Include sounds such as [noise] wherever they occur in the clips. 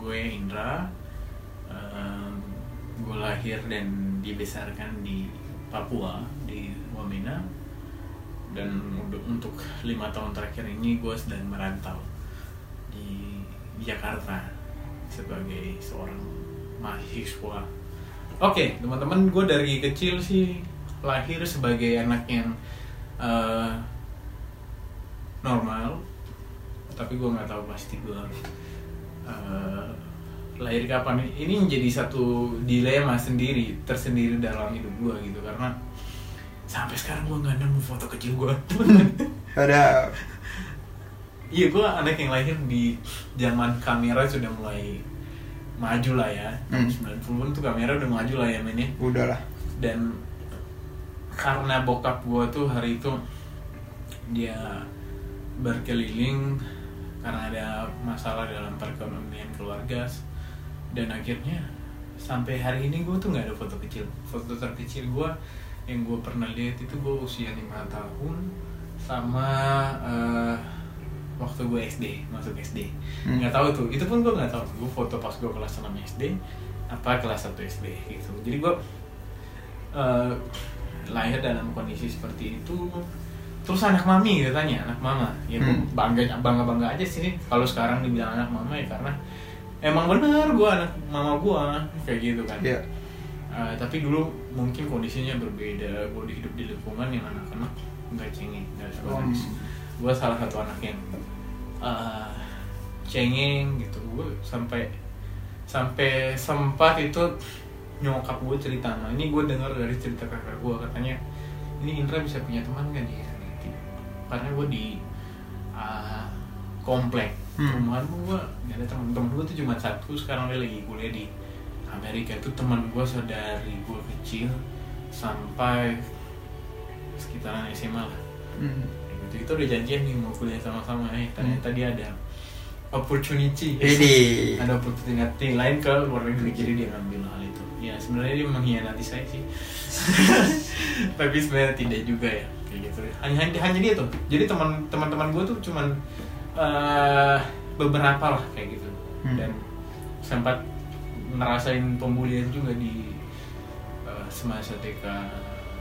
gue Indra. Um, gue lahir dan dibesarkan di Papua di Wamena dan untuk, lima tahun terakhir ini gue sedang merantau di Jakarta sebagai seorang mahasiswa. Oke, teman-teman, gue dari kecil sih lahir sebagai anak yang eh, normal, tapi gue nggak tahu pasti gue eh, lahir kapan. Ini menjadi satu dilema sendiri, tersendiri dalam hidup gue gitu karena sampai sekarang gue nggak nemu foto kecil gue. [laughs] Ada Iya, gue anak yang lahir di zaman kamera sudah mulai maju lah ya. Hmm. Tahun 90-an tuh kamera udah maju lah ya mainnya. udahlah. Dan karena bokap gue tuh hari itu dia berkeliling karena ada masalah dalam perekonomian keluarga. Dan akhirnya sampai hari ini gue tuh nggak ada foto kecil. Foto terkecil gue yang gue pernah lihat itu gue usia lima tahun sama eh, waktu gue SD masuk SD Hmm. nggak tahu tuh itu pun gue nggak tahu. Gue foto pas gue kelas 6 SD apa kelas 1 SD gitu. Jadi gue eh, lahir dalam kondisi seperti itu terus anak mami katanya anak mama ya Hmm. bangga bangga bangga aja sih kalau sekarang dibilang anak mama ya karena emang bener gue anak mama gue kayak gitu kan Iya. Eh, tapi dulu mungkin kondisinya berbeda gue hidup di lingkungan yang anak-anak nggak cengeng nggak Hmm. nangis gue salah satu anak yang eh, cengeng gitu gue sampai sampai sempat itu nyokap gue cerita nah ini gue dengar dari cerita kakak gue katanya ini Indra bisa punya teman gak nih karena gue di eh, komplek. Hmm. gue gak ada teman teman gue tuh cuma satu sekarang dia lagi kuliah di Amerika. Itu teman gue saudari gue kecil sampai sekitaran SMA lah. Hmm. Gitu. Itu udah janjian nih mau kuliah sama-sama. Eh ternyata dia ada opportunity. Ini. [laughs] ada opportunity lain ke luar negeri. Jadi dia ngambil hal itu. Ya sebenarnya dia mengkhianati saya sih [laughs] tapi sebenarnya tidak juga ya. Kayak gitu. Hanya hanya, hanya dia tuh. Jadi teman teman-teman gue tuh cuman eh, beberapa lah kayak gitu. Hmm. dan sempat ngerasain pembulian juga di eh, semasa TK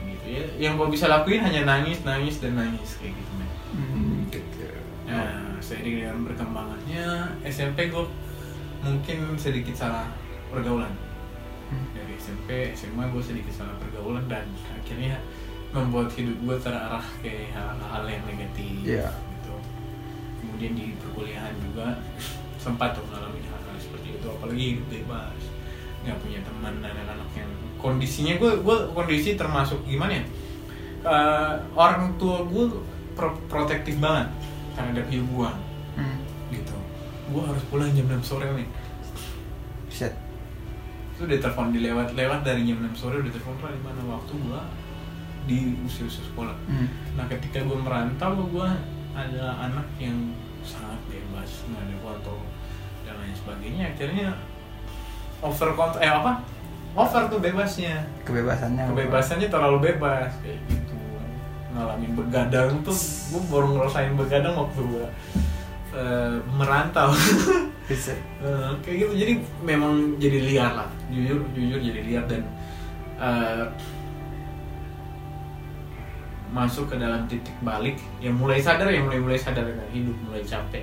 gitu ya. Yang gue bisa lakuin hanya nangis nangis dan nangis kayak gitu men. Hmm, gitu. Nah, seiring dengan berkembangannya SMP gue mungkin sedikit salah pergaulan. Dari SMP, SMA gue sedikit salah pergaulan dan akhirnya membuat hidup gue terarah ke hal-hal yang negatif. Iya. Gitu. Kemudian di perkuliahan juga sempat tuh ngalamin hal-hal seperti itu, apalagi bebas, nggak punya teman dan anak-anak yang kondisinya gue gue kondisi termasuk gimana ya? Eh, orang tua gue pro- protektif banget terhadap hidup gue Hmm. gitu gue harus pulang jam 6 sore nih. Itu udah telepon dilewat lewat dari jam 6 sore udah telepon di mana waktu gue di usia usia sekolah. Hmm. nah ketika gue merantau gue adalah anak yang sangat bebas nggak ada foto dan lain sebagainya. Akhirnya over eh apa? Over tuh bebasnya. Kebebasannya. kebebasannya terlalu bebas kayak gitu. Ngalamin begadang tuh gue baru ngerasain begadang waktu gue eh, merantau [laughs] Bisa. Eh, kayak gitu jadi memang jadi liar lah jujur jujur jadi liar dan eh, masuk ke dalam titik balik yang mulai sadar yang mulai mulai sadar dengan hidup mulai capek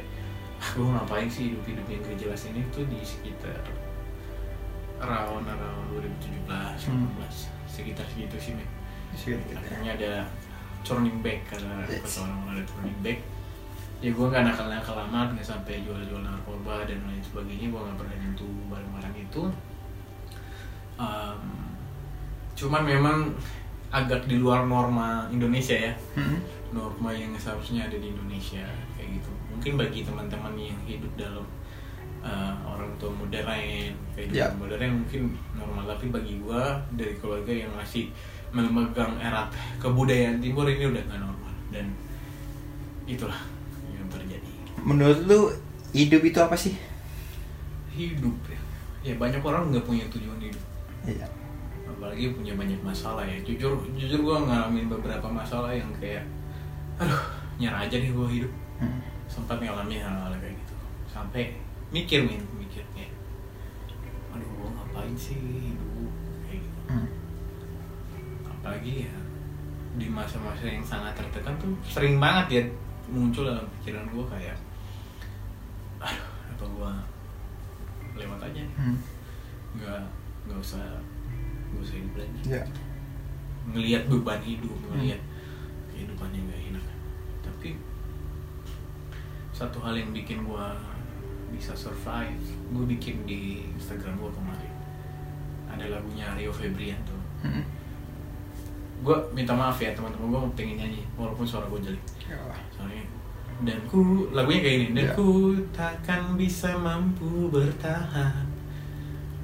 ah, gue ngapain sih hidup hidup yang gak jelas ini tuh di sekitar around around 2017 Hmm. 2018 sekitar segitu sih Gitu. akhirnya ada turning back karena Yes. kata orang ada turning back ya gue nggak nakal nakal lama nggak sampai jual jual narkoba dan lain sebagainya gue nggak pernah nyentuh barang barang itu. Em, cuman memang agak di luar norma Indonesia ya. Hmm. norma yang seharusnya ada di Indonesia kayak gitu. Mungkin bagi teman-teman yang hidup dalam uh, orang tua modern kayak Ya. gitu modern mungkin normal. Tapi bagi gua dari keluarga yang masih memegang erat kebudayaan timur ini udah nggak normal. Dan itulah Menurut lu hidup itu apa sih? hidup ya ya banyak orang nggak punya tujuan hidup Iya. apalagi punya banyak masalah ya jujur jujur gue ngalamin beberapa masalah yang kayak aduh nyerah aja nih gue hidup Hmm. sempat ngalamin hal-hal kayak gitu sampai mikir min mikir kayak sih hidup kayak gitu Hmm. apalagi ya di masa-masa yang sangat tertekan tuh sering banget ya muncul dalam pikiran gue kayak aduh apa gue lewat aja Hmm. nggak nggak usah nggak usah hidup lagi Ya. ngelihat beban hidup ngelihat kehidupannya nggak enak tapi satu hal yang bikin gue bisa survive gue bikin di Instagram gue kemarin ada lagunya Rio Febrian tuh Hmm. gue minta maaf ya teman-teman gue pengen nyanyi walaupun suara gue jelek Ya. soalnya dan ku lagunya kayak gini dan Ya. ku takkan bisa mampu bertahan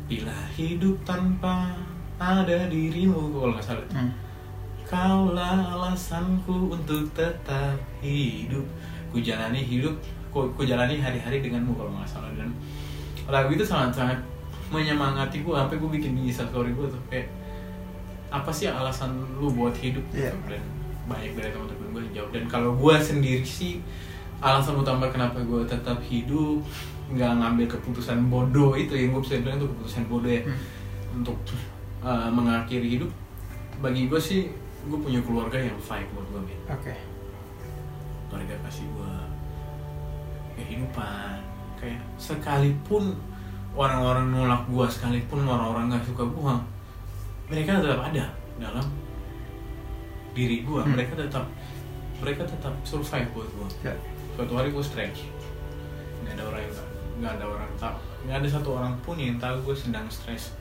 bila hidup tanpa ada dirimu kalau nggak salah Hmm. kaulah alasanku untuk tetap hidup ku jalani hidup ku, ku jalani hari-hari denganmu kalau nggak salah dan lagu itu sangat-sangat menyemangati gue sampai gue bikin di story gue tuh kayak apa sih alasan lu buat hidup Iya. gitu. Banyak dari teman-teman gue yang jawab dan kalau gue sendiri sih alasan utama kenapa gue tetap hidup nggak ngambil keputusan bodoh itu yang gue bisa bilang itu keputusan bodoh ya Hmm. untuk uh, mengakhiri hidup bagi gue sih gue punya keluarga yang fight buat gue men Oke. keluarga kasih gue kehidupan kayak sekalipun orang-orang nolak gue sekalipun orang-orang nggak suka gue mereka tetap ada dalam diri gue Hmm. mereka tetap mereka tetap survive buat gue Ya. suatu hari gue stres nggak ada orang yang nggak ada orang tahu. Nggak ada satu orang pun yang tahu gue sedang stres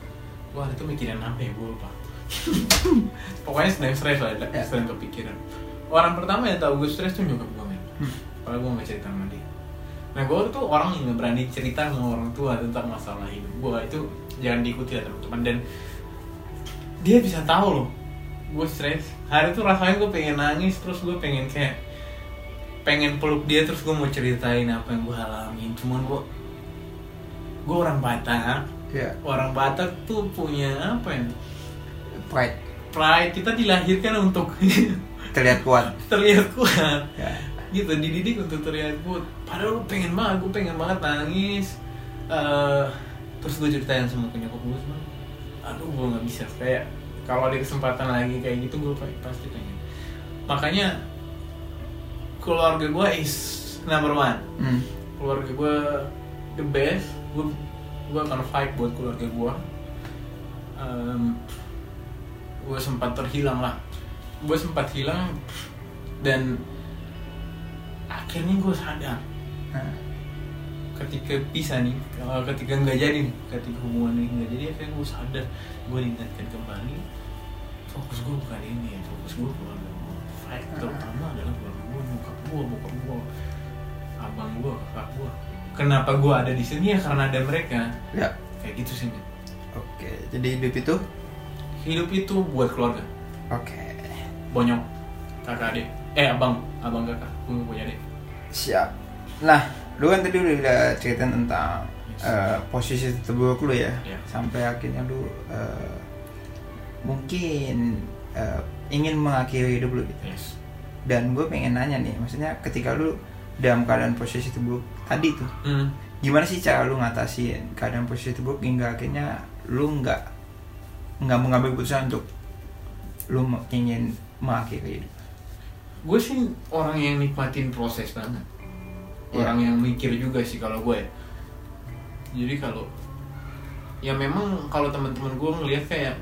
wah itu mikirin apa ya gue lupa. [laughs] Pokoknya sedang stres lah Ya. sedang kepikiran. Orang pertama yang tahu gue stres tuh nyokap gue men. Hmm. kalau gue nggak cerita sama dia. Nah gue tuh orang yang berani cerita sama orang tua tentang masalah hidup gue itu jangan diikuti ya teman-teman. Dan dia bisa tahu loh gue stres hari itu rasanya gue pengen nangis terus gue pengen kayak pengen peluk dia terus gue mau ceritain apa yang gue alamin. Cuman gue gue orang Batak Ya. orang Batak tuh punya apa ya? Pride. pride. Kita dilahirkan untuk [laughs] Terlihat kuat. terlihat kuat. Ya. gitu dididik untuk terlihat kuat. Padahal gue pengen banget gue pengen banget nangis. Eh, terus gue ceritain sama nyokap gue cuman aduh gue nggak bisa. Kayak kalau ada kesempatan lagi kayak gitu gue pasti pengen. Makanya keluarga gue is number one. Hmm. keluarga gue the best. Gue gue akan fight buat keluarga gue gue sempat terhilang lah. Gue sempat hilang dan akhirnya gue sadar. Nah. Ketika pisah nih eh, ketika nggak jadi nih ketika hubungan ini nggak jadi akhirnya gue sadar gue diingatkan kembali fokus gue bukan ini ya fokus gue keluarga gue fight terutama adalah keluarga gue bokap gue bokap gue abang gue kakak gue kenapa gue ada di sini ya karena ada mereka Ya. kayak gitu sih men. Oke. Jadi hidup itu hidup itu buat keluarga oke. bonyok kakak adik eh abang abang kakak gue punya adik Siap. Nah, lu kan tadi udah cerita tentang Yes. eh, posisi terburuk lu ya, Iya. sampai akhirnya lu eh, mungkin eh, ingin mengakhiri hidup lu gitu. yes Dan gue pengen nanya nih, maksudnya ketika lu dalam keadaan posisi terburuk tadi tuh, hmm. gimana sih cara lu ngatasin keadaan posisi terburuk hingga akhirnya lu nggak nggak mengambil keputusan untuk lu ingin mengakhiri hidup? gue sih orang yang nikmatin proses banget Iya. orang yang mikir juga sih kalau gue ya. jadi kalau ya memang kalau teman-teman gue ngelihat kayak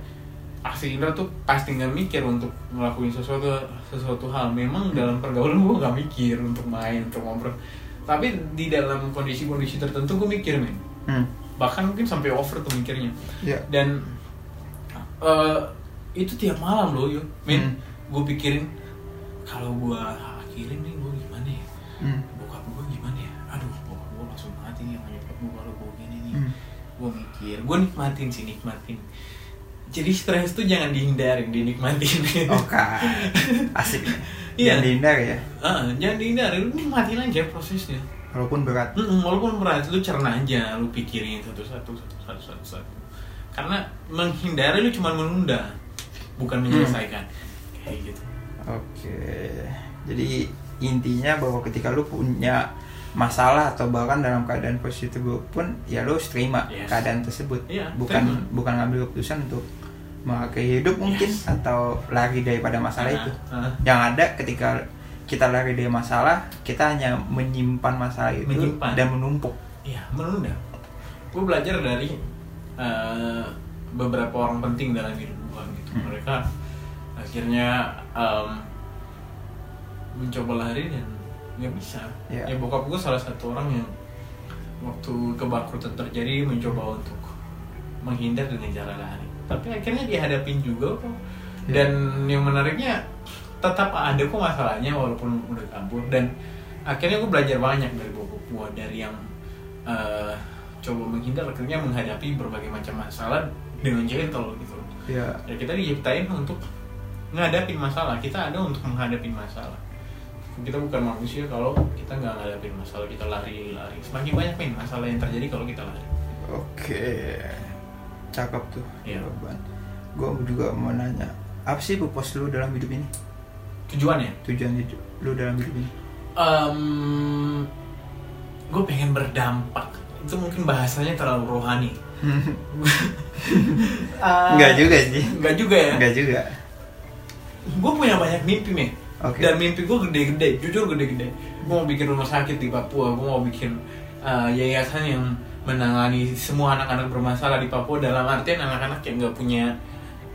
Aksi Indra tuh pasti nggak mikir untuk ngelakuin sesuatu sesuatu hal memang dalam pergaulan gue nggak mikir untuk main untuk ngobrol tapi di dalam kondisi-kondisi tertentu gue mikir men Hmm. bahkan mungkin sampai over tuh mikirnya Ya. dan eh, itu tiap malam loh yuk men Hmm. gue pikirin kalau gue akhirin nih gue gimana ya Hmm. Gue mikir gue nikmatin sih nikmatin. Jadi stres tuh jangan dihindarin dinikmatin. Oke, [laughs] asik. Iya. Jangan dihindari ya, Ah, jangan dihindarin lu nikmatin aja prosesnya. Walaupun berat. Mm-mm, walaupun berat lu cerna aja lu pikirin satu-satu satu-satu satu-satu karena menghindari lu cuma menunda bukan menyelesaikan. Kayak gitu. Oke, jadi intinya bahwa ketika lu punya masalah atau bahkan dalam keadaan posisi terburuk pun ya harus terima Yes. keadaan tersebut Iya, bukan terima. bukan ngambil keputusan untuk mengakhiri hidup mungkin Yes. atau lari daripada masalah Nah, itu nah. yang ada ketika kita lari dari masalah kita hanya menyimpan masalah itu Menyimpan. dan menumpuk Iya, menunda. Gue belajar dari eh, beberapa orang penting dalam hidup gue gitu. Hmm. Mereka akhirnya em, mencoba lari dan nggak bisa. Iya. Ya bokap gue salah satu orang yang waktu kebangkrutan terjadi mencoba untuk menghindar dengan cara lari. Tapi akhirnya dihadapin juga kok. Iya. Dan yang menariknya tetap ada kok masalahnya walaupun udah kabur dan akhirnya gue belajar banyak dari bokap gue dari yang eh, coba menghindar akhirnya menghadapi berbagai macam masalah dengan gentle gitu ya ya kita diciptain untuk ngadapin masalah kita ada untuk menghadapi masalah kita bukan manusia kalau kita nggak ngadapin masalah kita lari lari. Semakin banyak nih masalah yang terjadi kalau kita lari. Oke. Cakep tuh Iya. jawaban. Gue juga mau nanya apa sih purpose lu dalam hidup ini? Tujuannya? Tujuan hidup lu dalam hidup ini. Gue pengen berdampak. Itu mungkin bahasanya terlalu rohani. [laughs] Enggak juga sih. Enggak juga ya? Enggak juga. Gue punya banyak mimpi nih Oke. dan mimpi gue gede-gede jujur gede-gede. Gue mau bikin rumah sakit di Papua gue mau bikin uh, yayasan yang menangani semua anak-anak bermasalah di Papua dalam artian anak-anak yang nggak punya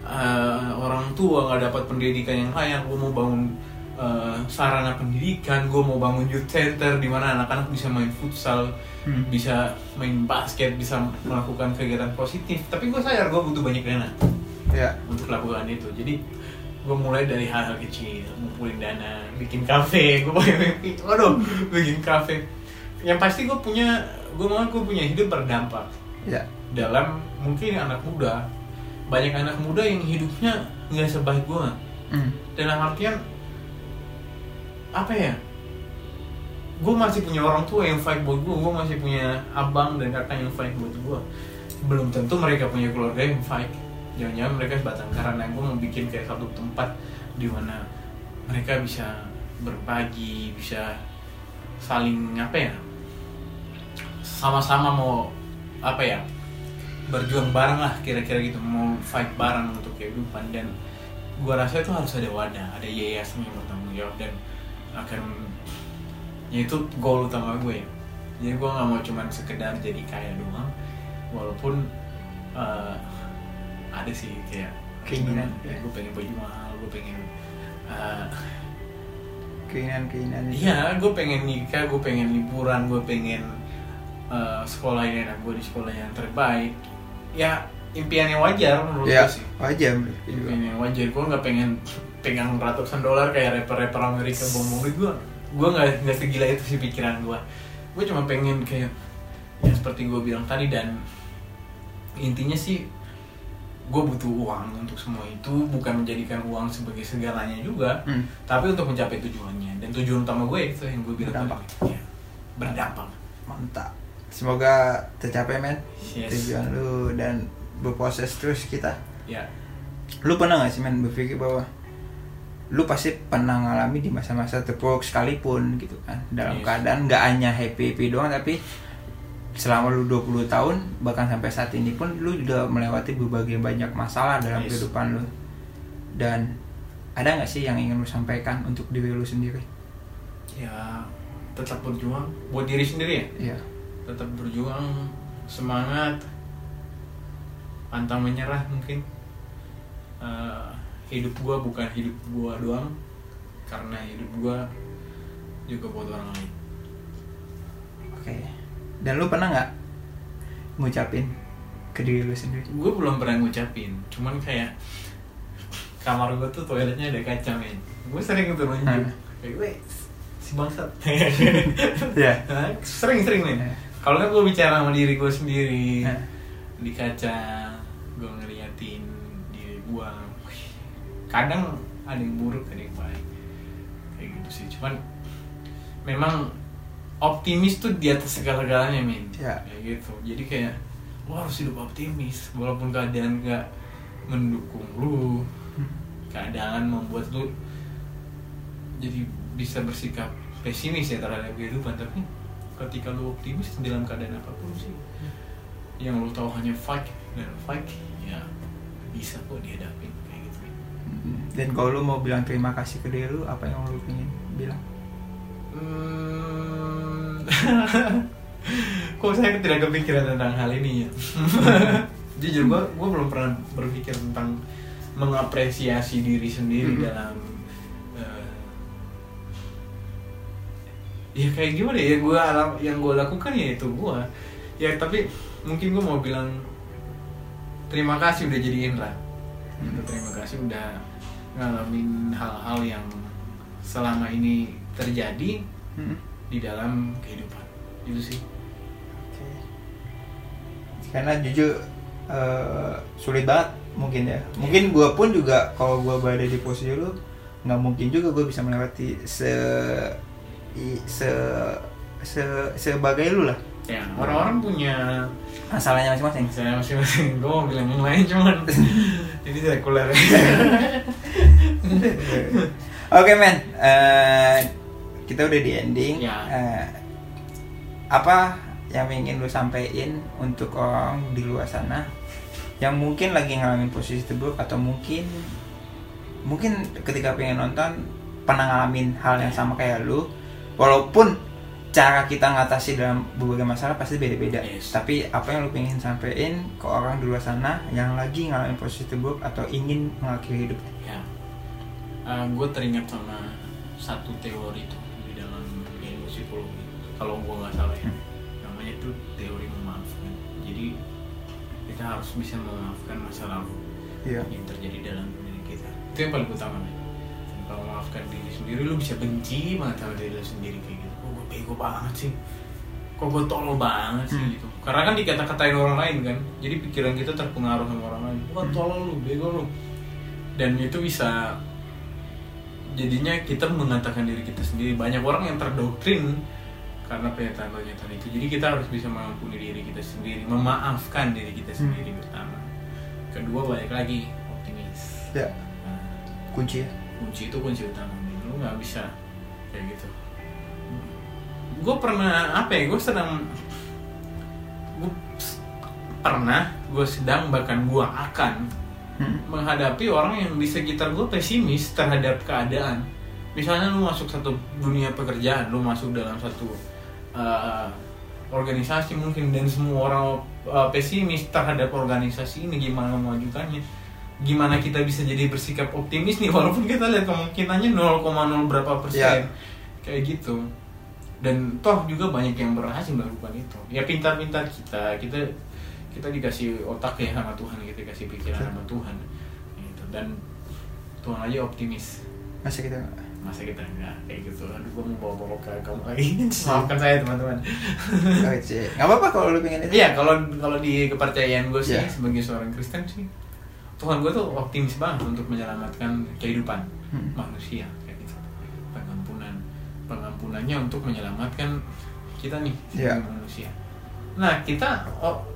uh, orang tua nggak dapat pendidikan yang layak. Gue mau bangun uh, sarana pendidikan gue mau bangun youth center di mana anak-anak bisa main futsal Hmm. bisa main basket bisa melakukan kegiatan positif. Tapi gue sadar gue butuh banyak dana ya. untuk lakukan itu. Jadi gue mulai dari hal-hal kecil ngumpulin dana bikin kafe gue punya mimpi waduh bikin kafe. Yang pasti gue punya gue mau gue punya hidup berdampak. Ya. Dalam mungkin anak muda banyak anak muda yang hidupnya nggak sebaik gue Hmm. dalam artian apa ya? Gue masih punya orang tua yang fight buat gue gue masih punya abang dan kakak yang fight buat gue belum tentu mereka punya keluarga yang fight jangan-jangan mereka sebatang karena gue mau bikin kayak satu tempat di mana mereka bisa berbagi bisa saling apa ya sama-sama mau apa ya berjuang bareng lah kira-kira gitu. Mau fight bareng untuk kehidupan dan gua rasa itu harus ada wadah ada yayasan yang bertanggung jawab dan akan ya itu goal utama gue ya. Jadi gua nggak mau cuman sekedar jadi kaya doang. Walaupun eh, ada sih kayak Keinginan. ya, gue pengen baju mahal gue pengen eh, keinginan-keinginan itu. Iya, gue pengen nikah, gue pengen liburan, gue pengen uh, sekolahin anak gue di sekolah yang terbaik. Ya impian yang wajar menurut ya gue sih. wajar. Impian yang wajar. Gue nggak pengen pegang ratusan dolar kayak rapper-rapper Amerika bombong duit gue. Gue nggak nggak segila itu sih pikiran gue. Gue cuma pengen kayak ya seperti gue bilang tadi dan intinya sih gue butuh uang untuk semua itu bukan menjadikan uang sebagai segalanya juga Hmm. tapi untuk mencapai tujuannya dan tujuan utama gue itu yang gue bilang Berdampak. tadi. Iya, berdampak mantap semoga tercapai men Yes. tujuan lu dan berproses terus kita ya lu pernah gak sih men berpikir bahwa lu pasti pernah ngalami di masa-masa terpuruk sekalipun gitu kan dalam Yes. keadaan nggak hanya happy happy doang tapi selama lu 20 tahun bahkan sampai saat ini pun lu juga melewati berbagai banyak masalah dalam Yes. kehidupan lu. Dan ada nggak sih yang ingin lu sampaikan untuk diri lu sendiri? Ya tetap berjuang buat diri sendiri ya? Iya. Tetap berjuang semangat pantang menyerah mungkin. Eh, hidup gue bukan hidup gue doang karena hidup gue juga buat orang lain. Oke dan lu pernah nggak ngucapin ke diri lu sendiri? Gue belum pernah ngucapin cuman kayak kamar gue tuh toiletnya ada kaca men gue sering itu nunjuk. Hmm. kayak gue si bangsat. [laughs] Ya sering sering nih Ya. kalau kan gue bicara sama diri gue sendiri Ya. di kaca gue ngeliatin diri gue kadang ada yang buruk ada yang baik. Kayak gitu sih. Cuman memang optimis tuh di atas segala-galanya min. Ya. kayak gitu. Jadi kayak lo harus hidup optimis walaupun keadaan gak mendukung lu keadaan membuat lu jadi bisa bersikap pesimis ya terhadap kehidupan. Tapi ketika lu optimis dalam keadaan apa pun sih yang lu tahu hanya fight dan fight ya bisa kok dihadapin kayak gitu dan kalau lu mau bilang terima kasih ke diri lu apa yang lu ingin bilang? Hmm. [laughs] Kok saya tidak kepikiran tentang hal ini ya? [laughs] Jujur gua gua belum pernah berpikir tentang mengapresiasi diri sendiri Mhm. dalam eh, ya kayak gimana ya gua alam yang gua lakukan ya itu gua ya tapi mungkin gua mau bilang terima kasih udah jadi Indra Hmm. terima kasih udah ngalamin hal-hal yang selama ini terjadi Hmm. Di dalam kehidupan. Itu sih. Karena jujur eh, sulit banget mungkin ya. Mungkin gue pun juga kalau gue berada di posisi lu nggak mungkin juga gue bisa melewati se i- se se sebagai lu lah. Ya orang-orang punya masalahnya masing-masing. misalnya masing-masing. Gue mau bilang yang lain cuman [laughs] ini sekuler Oke men, Eh, kita udah di ending. Ya. Eh, apa yang ingin lu sampaikan untuk orang di luar sana yang mungkin lagi ngalamin posisi terburuk atau mungkin mungkin ketika pengen nonton pernah ngalamin hal yang sama kayak lu, walaupun cara kita ngatasi dalam berbagai masalah pasti beda-beda. Yes. Tapi apa yang lu pengen sampaikan ke orang di luar sana yang lagi ngalamin posisi terburuk atau ingin mengakhiri hidup? ya gue teringat sama satu teori itu di dalam ilmu psikologi. Kalau gue nggak salah ya. Namanya itu teori memaafkan. Jadi kita harus bisa memaafkan masa lalu Iya. yang terjadi dalam diri kita. Itu yang paling utama nih kalau memaafkan diri sendiri lu bisa benci banget sama diri lu sendiri kayak gitu. Kok gue bego banget sih. Kok gue tolol banget sih Hmm. gitu. Karena kan dikata-katain orang lain kan. Jadi pikiran kita terpengaruh sama orang lain. Wah Hmm. tolol lu bego lu. Dan itu bisa jadinya kita mengatakan diri kita sendiri. Banyak orang yang terdoktrin karena pernyataan-pernyataan itu. Jadi kita harus bisa mengampuni diri kita sendiri memaafkan diri kita Hmm. sendiri pertama. Kedua balik lagi optimis. Ya, Nah, kunci ya. kunci itu kunci utama. Lu nggak bisa kayak gitu. Gue pernah apa ya gue sedang gue pernah gue sedang bahkan gue akan Hmm. menghadapi orang yang di sekitar gue pesimis terhadap keadaan misalnya lu masuk satu dunia pekerjaan lu masuk dalam satu uh, organisasi mungkin dan semua orang uh, pesimis terhadap organisasi ini gimana memajukannya gimana kita bisa jadi bersikap optimis nih [laughs] walaupun kita lihat kemungkinannya 0,0 berapa persen Ya. kayak gitu dan toh juga banyak yang berhasil melakukan itu ya pintar-pintar kita kita kita dikasih otak ya sama Tuhan kita dikasih pikiran sama Tuhan gitu. dan Tuhan aja optimis Masa kita masa kita enggak kayak gitu aduh gua mau bawa bawa ke kamu lagi [laughs] maafkan saya teman-teman Oke sih. Gak apa-apa kalau lu pengen itu. iya kalau kalau di kepercayaan gue sih Iya. sebagai seorang Kristen sih Tuhan gue tuh optimis banget untuk menyelamatkan kehidupan Hmm. manusia kayak gitu pengampunan pengampunannya untuk menyelamatkan kita nih Iya. sebagai manusia nah kita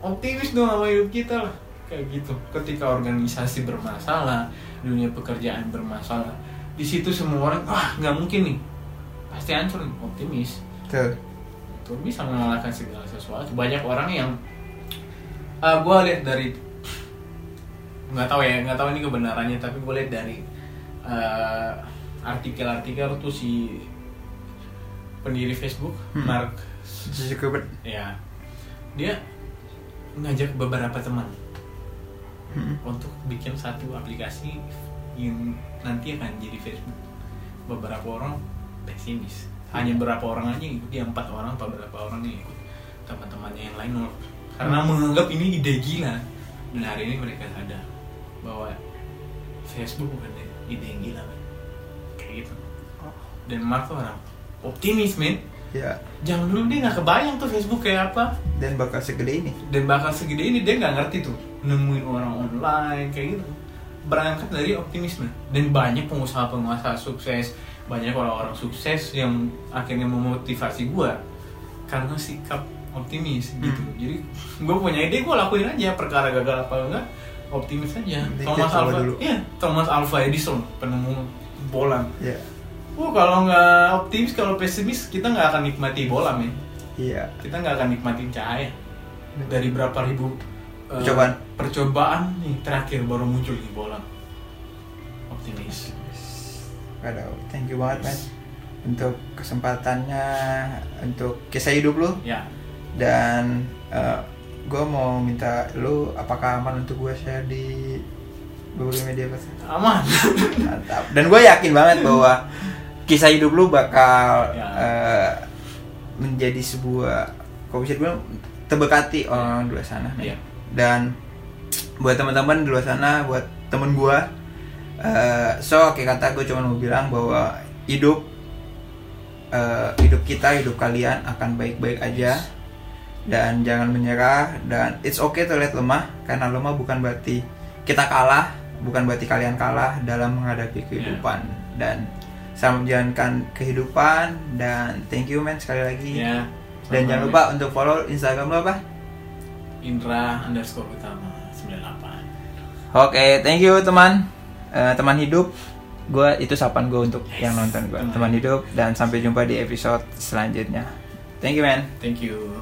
optimis dong sama hidup kita lah kayak gitu ketika organisasi bermasalah dunia pekerjaan bermasalah di situ semua orang wah nggak mungkin nih pasti hancur nih." optimis Tuh. itu bisa mengalahkan segala sesuatu banyak orang yang ah gue lihat dari nggak tahu ya nggak tahu ini kebenarannya tapi gue lihat dari eh, artikel-artikel tuh si pendiri Facebook Hmm. Mark Zuckerberg. ya dia ngajak beberapa teman Hmm. untuk bikin satu aplikasi yang nanti akan jadi Facebook. Beberapa orang pesimis, hanya berapa orang aja yang ikut, dia empat orang atau berapa orang yang ikut, teman-temannya yang lain nolak. Karena menganggap ini ide gila. Dan hari ini mereka sadar bahwa Facebook bukan ide yang gila, kayak gitu. Dan Mark tuh orang optimis, men. Ya. Jangan dulu dia nggak kebayang tuh Facebook kayak apa. Dan bakal segede ini. dan bakal segede ini dia nggak ngerti tuh. Nemuin orang online kayak gitu. Berangkat dari optimisme. Dan banyak pengusaha-pengusaha sukses. Banyak orang-orang sukses yang akhirnya memotivasi gua. Karena sikap optimis gitu. Hmm. jadi gue punya ide gue lakuin aja. Perkara gagal apa enggak optimis aja. Thomas Alva iya Thomas Alva Edison penemu bola. Ya. Oh kalau nggak optimis kalau pesimis kita nggak akan nikmati bola men. Iya. Kita nggak akan nikmatin cahaya dari berapa ribu eh, Percobaan. percobaan nih terakhir baru muncul di bola. Optimis. Waduh, thank you banget man untuk kesempatannya untuk kisah hidup lu. Ya. Dan gue mau minta lu apakah aman untuk gue share di berbagai media apa aman. Mantap. Dan gue yakin banget bahwa kisah hidup lu bakal Ya. eh, menjadi sebuah kok bisa dibilang terberkati orang di luar sana. Iya. dan buat teman-teman di luar sana buat temen gue eh, so kayak kata gue cuma mau bilang bahwa hidup eh, hidup kita hidup kalian akan baik-baik aja dan jangan menyerah dan it's okay to let lemah karena lemah bukan berarti kita kalah bukan berarti kalian kalah dalam menghadapi kehidupan dan selamat menjalankan kehidupan dan thank you man sekali lagi. Ya dan jangan lupa untuk follow instagram lo apa? Indra underscore utama 98 oke thank you teman. Eh, teman hidup. Gue itu sapaan gue untuk Yes, yang nonton gue teman teman hidup. dan sampai jumpa di episode selanjutnya. Thank you man thank you